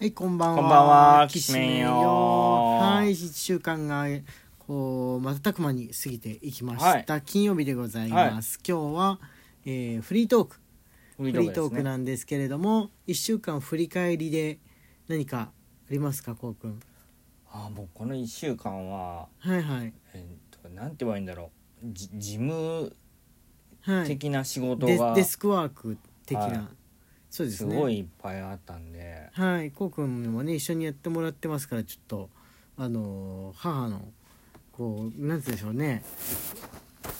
はい、こんばんは。こんばんはきしめんよはい、一週間が、こう、瞬く間に過ぎていきました。金曜日でございます。今日は、えーフリートーク。フフリートークななんですけれども、一週間振り返りで何かありますか、こうくん？あもうこの1週間ははいはい。えー、となんて言えばいいんだろうじ事務はい。的な仕事がデデスクワーク的な。はいそうですね。すごいいっぱいあったんで。はい、こうくんもね一緒にやってもらってますからちょっとあのー母のこうなんて言うんでしょうね。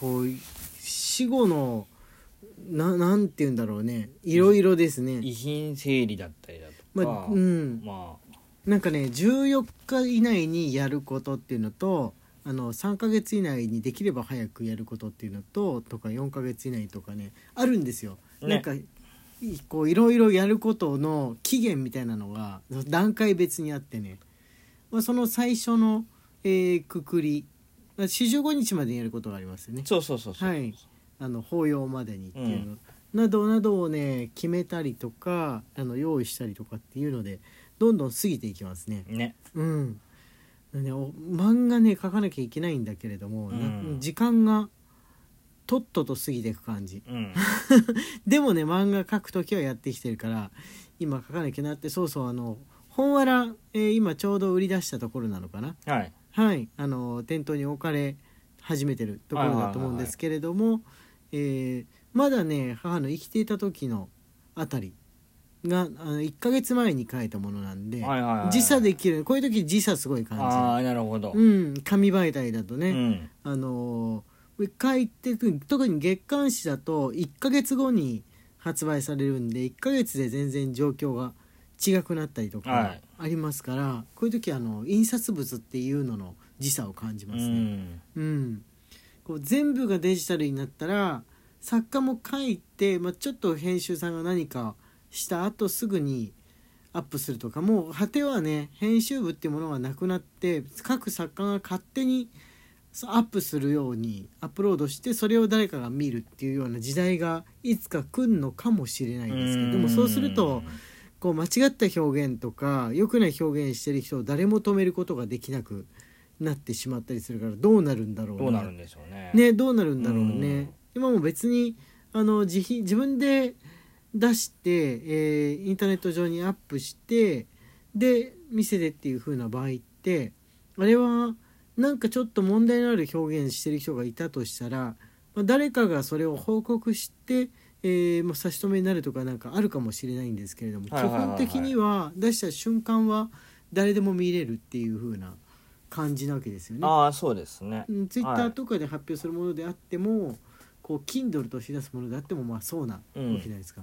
こう死後のななんて言うんだろうね。いろいろですね。遺品整理だったりだとまか、あうん。まあ。なんかね14日以内にやることっていうのとあの3ヶ月以内にできれば早くやることっていうのととか4ヶ月以内とかねあるんですよ。ね。なんかいこういろいろやることの期限みたいなのが段階別にあってね、まあ、その最初の、えーくくり。まあ45日までにやることがありますよね。そうそうそうそう、はい、あの法要までにっていうの、などなどをね決めたりとかあの用意したりとかっていうのでどんどん過ぎていきますね。ね。うん。ね、お漫画ね書かなきゃいけないんだけれども、なうん。時間がとっとと過ぎていく感じ。うん。でもね漫画描く時はやってきてるから今書かなきゃなってそうそうあの本わら、えー今ちょうど売り出したところなのかな。はい。はい。あの店頭に置かれ始めてるところだと思うんですけれどもえーまだね母の生きていた時のあたりがあの1ヶ月前に書いたものなんで、時差できる。こういう時時差すごい感ああなるほど、じうん。紙媒体だとね、うん。あのー書いてく特に月刊誌だと1ヶ月後に発売されるんで1ヶ月で全然状況が違くなったりとはかい。ありますから、こういう時あの印刷物っていうのの時差を感じまうすね。ん。うん。こう全部がデジタルになったら作家も書いて、まあ、ちょっと編集さんが何かした後すぐにアップするとかもう果てはね編集部っていうものがなくなって各作家が勝手にアップするようにアップロードしてそれを誰かが見るっていうような時代がいつか来るのかもしれないんですけどでもそうするとこう間違った表現とか良くない表現してる人を誰も止めることができなくなってしまったりするからどうなるんだろうどうなるんでしょうね。ねどうなるんだろううねん。今も別にあの自費自分で出して、えーインターネット上にアップしてで店でっていう風な場合ってあれはなんかちょっと問題のある表現してる人がいたとしたら、まあ、誰かがそれを報告して、えーまあ、差し止めになるとかなんかあるかもしれないんですけれども、はいはいはいはい。基本的には出した瞬間は誰でも見れるっていう風な感じなわけですよね。ああそうですね。ツイッターはい。とかで発表するものであっても、こう Kindle として出すものであってもまあそうなわうん。けじゃないですか、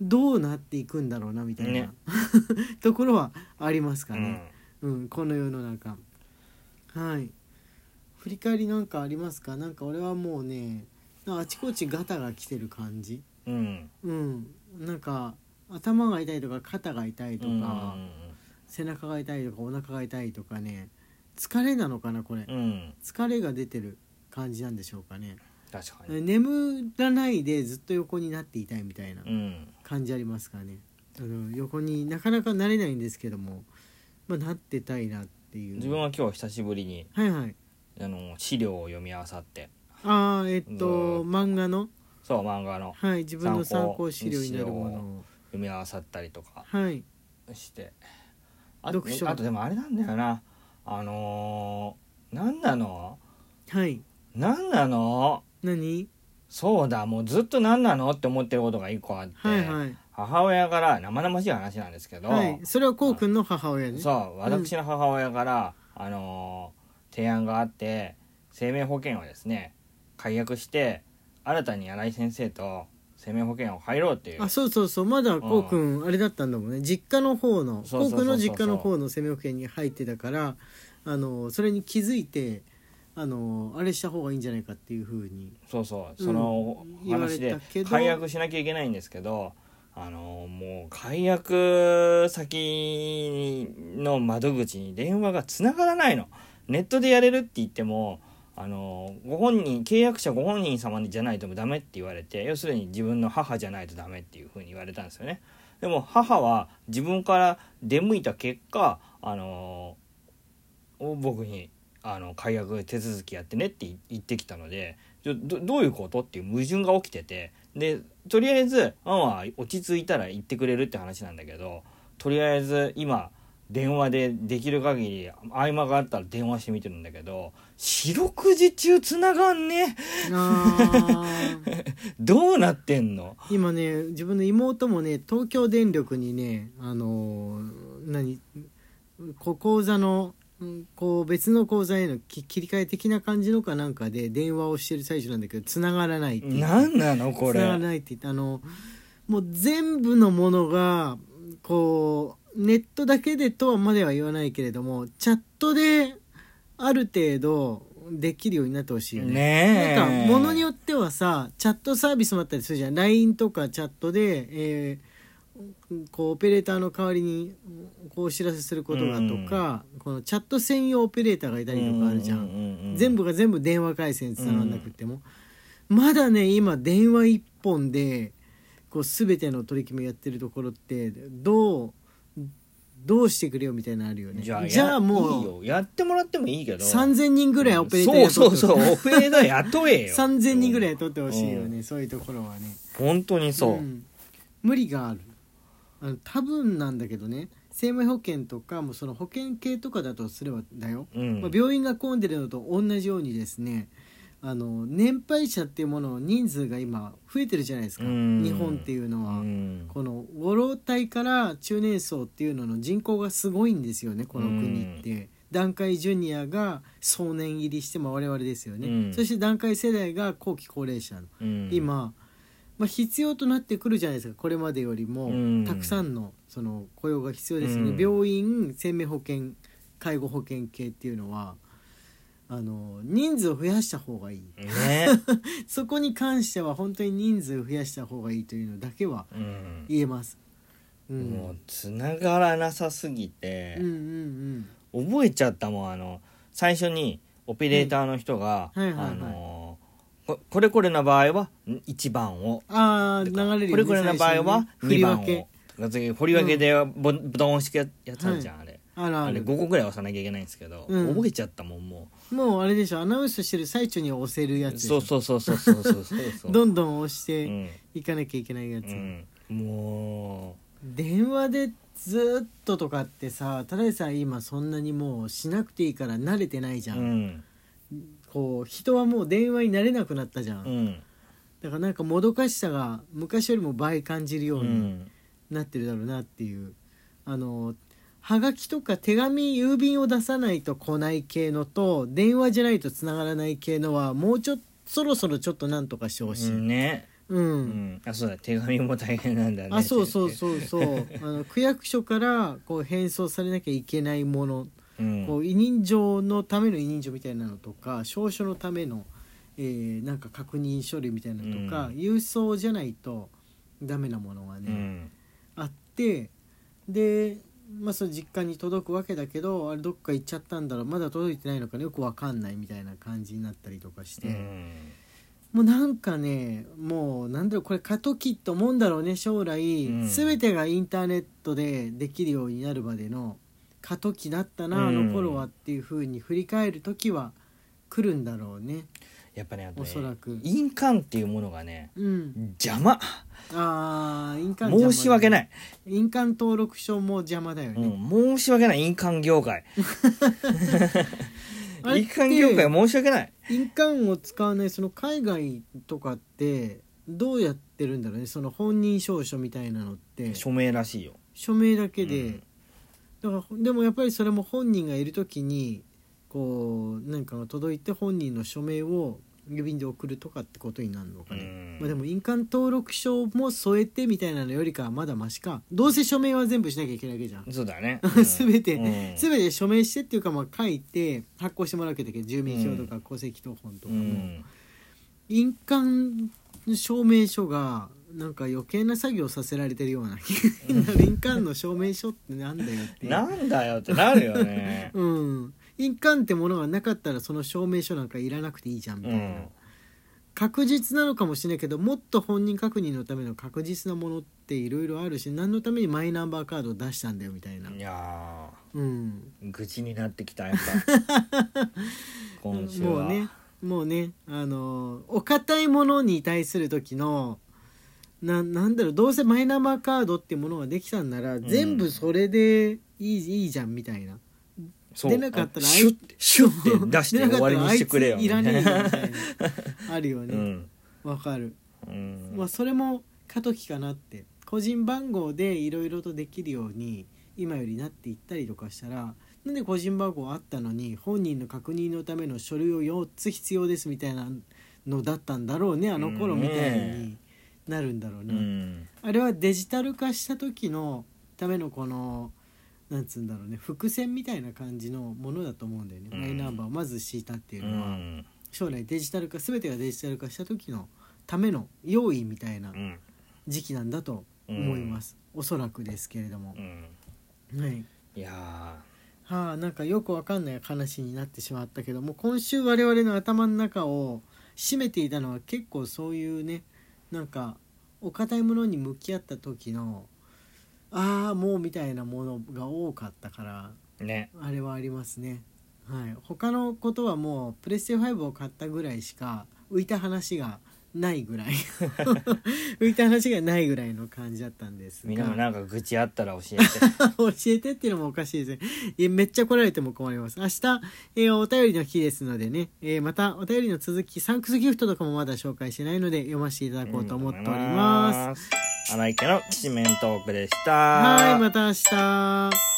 どうなっていくんだろうなみたいな、ね。ところはありますかうん。ね、うんこの世の中はい。振り返りなんかありますか？なんか俺はもうねあちこちガタが来てる感じ。うん。うん。なんか頭が痛いとか肩が痛いとか、うん。背中が痛いとかお腹が痛いとかね疲れなのかなこれ、うん。疲れが出てる感じなんでしょうかね。確かに。眠らないでずっと横になっていたいみたいなうん。感じありますかね。あの横になかなかなれないんですけども、まあ、なってたいなっていう。自分は今日久しぶりにはいはい。あの資料を読み合わさって。ああえっとうん。漫画の？そう漫画の。はい自分の参参考考資料になるもの。を読み合わさったりとか。はい。して。あ読書。あとでもあれなんだよな。あのー、何なの？はい。何なの？何？そうだもうずっと何なの？って思ってることが一個あって、はいはい母親から生々しい話なんですけど、はい。それはこうくんの母親ね。そう私の母親から、あのー提案があって生命保険をですね解約して新たに新井先生と生命保険を入ろうっていう。あそうそうそう。まだこうくんあれだったんだもんね。実家の方のこうくんの実家の方の生命保険に入ってたからあのそれに気づいてあのあれした方がいいんじゃないかっていうふうにそうそう。うんその話で解約しなきゃいけないんですけどあのもう解約先の窓口に電話がつながらないの。ネットでやれるって言ってもあのご本人契約者ご本人様じゃないとダメって言われて要するに自分の母じゃないとダメっていうふうに言われたんですよね。でも母は自分から出向いた結果あの僕にあの解約手続きやってねって言ってきたのでどどういうことっていう矛盾が起きててでとりあえず「あんは落ち着いたら言ってくれるって話なんだけどとりあえず今電話でできる限り合間があったら電話してみてるんだけど四六時中つながんね。どうなってんの？今ね自分の妹もね東京電力にねあのー、何口座のこう別の口座への切り替え的な感じのかなんかで電話をしてる最中なんだけど繋がらないって何なのこれ？繋がらないって言ってあのもう全部のものがこうネットだけでとはまでは言わないけれどもチャットである程度できるようになってほしいよね。ねなんかものによってはさチャットサービスもあったりするじゃん。LINE とかチャットで、えーこうオペレーターの代わりにこうお知らせすることがとか、うん、このチャット専用オペレーターがいたりとかあるじゃん。うんうんうん、全部が全部電話回線つながんなくても、うん、まだね今電話一本でこう全ての取り決めやってるところってどうどうしてくれよみたいなのあるよね。じゃあもうやってもらってもいいけど。3000人ぐらいオペレーター雇って、そうそうそうオペレーター雇えよ。3000人ぐらい雇ってほしいよね、そういうところはね。本当にそう、無理があるあの多分なんだけどね生命保険とかもその保険系とかだとすればだよ、うん、まあ、病院が混んでるのと同じようにですねあの年配者っていうものの人数が今増えてるじゃないですか、日本っていうのは、このご老体から中年層っていうのの人口がすごいんですよねこの国って。団塊ジュニアが壮年入りしても我々ですよね、そして団塊世代が後期高齢者の、今まあ、必要となってくるじゃないですかこれまでよりも。たくさんのその雇用が必要ですよね、うん、病院生命保険介護保険系っていうのはあの人数を増やした方がいい、ね、そこに関しては本当に人数を増やした方がいいというのだけは言えます、うん、もうつながらなさすぎて、うんうんうん、覚えちゃったもん。あの最初にオペレーターの人が、はいはいはいはい、あのこれこれの場合は1番を。ああ流れるこれこれの場合は2番を。振り分け。でボ,、ボタン押してやつあるじゃん、はい、あれ。あらあれ5個ぐらい押さなきゃいけないんですけど、うん、覚えちゃったもんもう。もうあれでしょアナウンスしてる最中に押せるやつ。そうそうそうそうそうそうそうどんどん押していかなきゃいけないやつ、うん、もう。電話でずっととかってさただでさえ今そんなにもうしなくていいから慣れてないじゃん、うんこう人はもう電話になれなくなったじゃん、うん、だからなんかもどかしさが昔よりも倍感じるようになってるだろうなっていう、あのはがきとか手紙郵便を出さないと来ない系のと電話じゃないとつながらない系のはもうちょっとそろそろちょっとなんとかしてほしい、ね。うん、うん、あそうだ。手紙も大変なんだね。あそうそうそう。そう。あの区役所からこう返送されなきゃいけないものこう委任状のための委任状みたいなのとか証書のための、えー、なんか確認書類みたいなのとか、うん、郵送じゃないとダメなものがね、うん、あってで、まあ、その実家に届くわけだけどあれどっか行っちゃったんだろうまだ届いてないのかよく分かんないみたいな感じになったりとかして。うん。もうなんかねもうなんだろうこれ過渡期と思うんだろうね将来、うん、全てがインターネットでできるようになるまでの過渡期だったな、あの頃はっていうふうに振り返る時は来るんだろうね。やっぱねあとねおそらく。印鑑っていうものがね、うん、邪魔。あ印鑑申し訳ない。印鑑登録証も邪魔だよね、うん、申し訳ない。印鑑業界。印鑑業界申し訳ない。印鑑を使わないその海外とかってどうやってるんだろうね。その本人証書みたいなのって。署名らしいよ。署名だけで、だからでもやっぱりそれも本人がいる時にこう何かが届いて本人の署名を郵便で送るとかってことになるのかね、まあ、でも印鑑登録証も添えてみたいなのよりかはまだましか。どうせ署名は全部しなきゃいけないわけじゃん。そうだね、うん、全て、うん、全て署名してっていうかまあ書いて発行してもらうわけだけど住民票とか戸籍謄本とかも、うん、印鑑証明書がなんか余計な作業させられてるような 印鑑の証明書ってなんだよってなんだよってなるよね。うん。印鑑ってものがなかったらその証明書なんかいらなくていいじゃんみたいな、確実なのかもしれないけどもっと本人確認のための確実なものっていろいろあるし何のためにマイナンバーカードを出したんだよみたいな、いやうん、ー愚痴になってきたやっぱ。今週は。もうねもうねあのお堅いものに対する時のななんだろうどうせマイナンバーカードっていうものができたんなら、ん。全部それでいいいいじゃんみたいな。出なかったらあシュッシュッて出して終わりにしてくれよいついらねえよみたいな。あるようねん。わ、かる、うん。まあ、それも過渡期かなって。個人番号でいろいろとできるように今よりなっていったりとかしたらなんで個人番号あったのに本人の確認のための書類を4つ必要ですみたいなのだったんだろうねあの頃みたいになるんだろううね、ん。あれはデジタル化した時のためのこのなんつうんだろうね伏線みたいな感じのものだと思うんだよね、うん。マイナンバーをまず敷いたっていううのは、ん。将来デジタル化全てがデジタル化した時のための用意みたいなうん。時期なんだと思います、おそらくですけれども。う、ん。はい。いやはあなんかよくわかんない話になってしまったけども今週我々の頭の中を占めていたのは結構そういうねなんかお堅いものに向き合った時のああもうみたいなものが多かったからーね。あれはありますね。はい。他のことはもうプレステ5を買ったぐらいしか浮いた話がないぐらい 浮いた話がないぐらいの感じだったんですがみんなもなんか愚痴あったら教えて 教えてっていうのもおかしいですね。めっちゃ来られても困ります。明日、えーお便りの日ですのでね、えーまたお便りの続き、サンクスギフトとかもまだ紹介してないので読ませていただこうと思っております。す荒井家のきしめんトークでしたはい、また明日。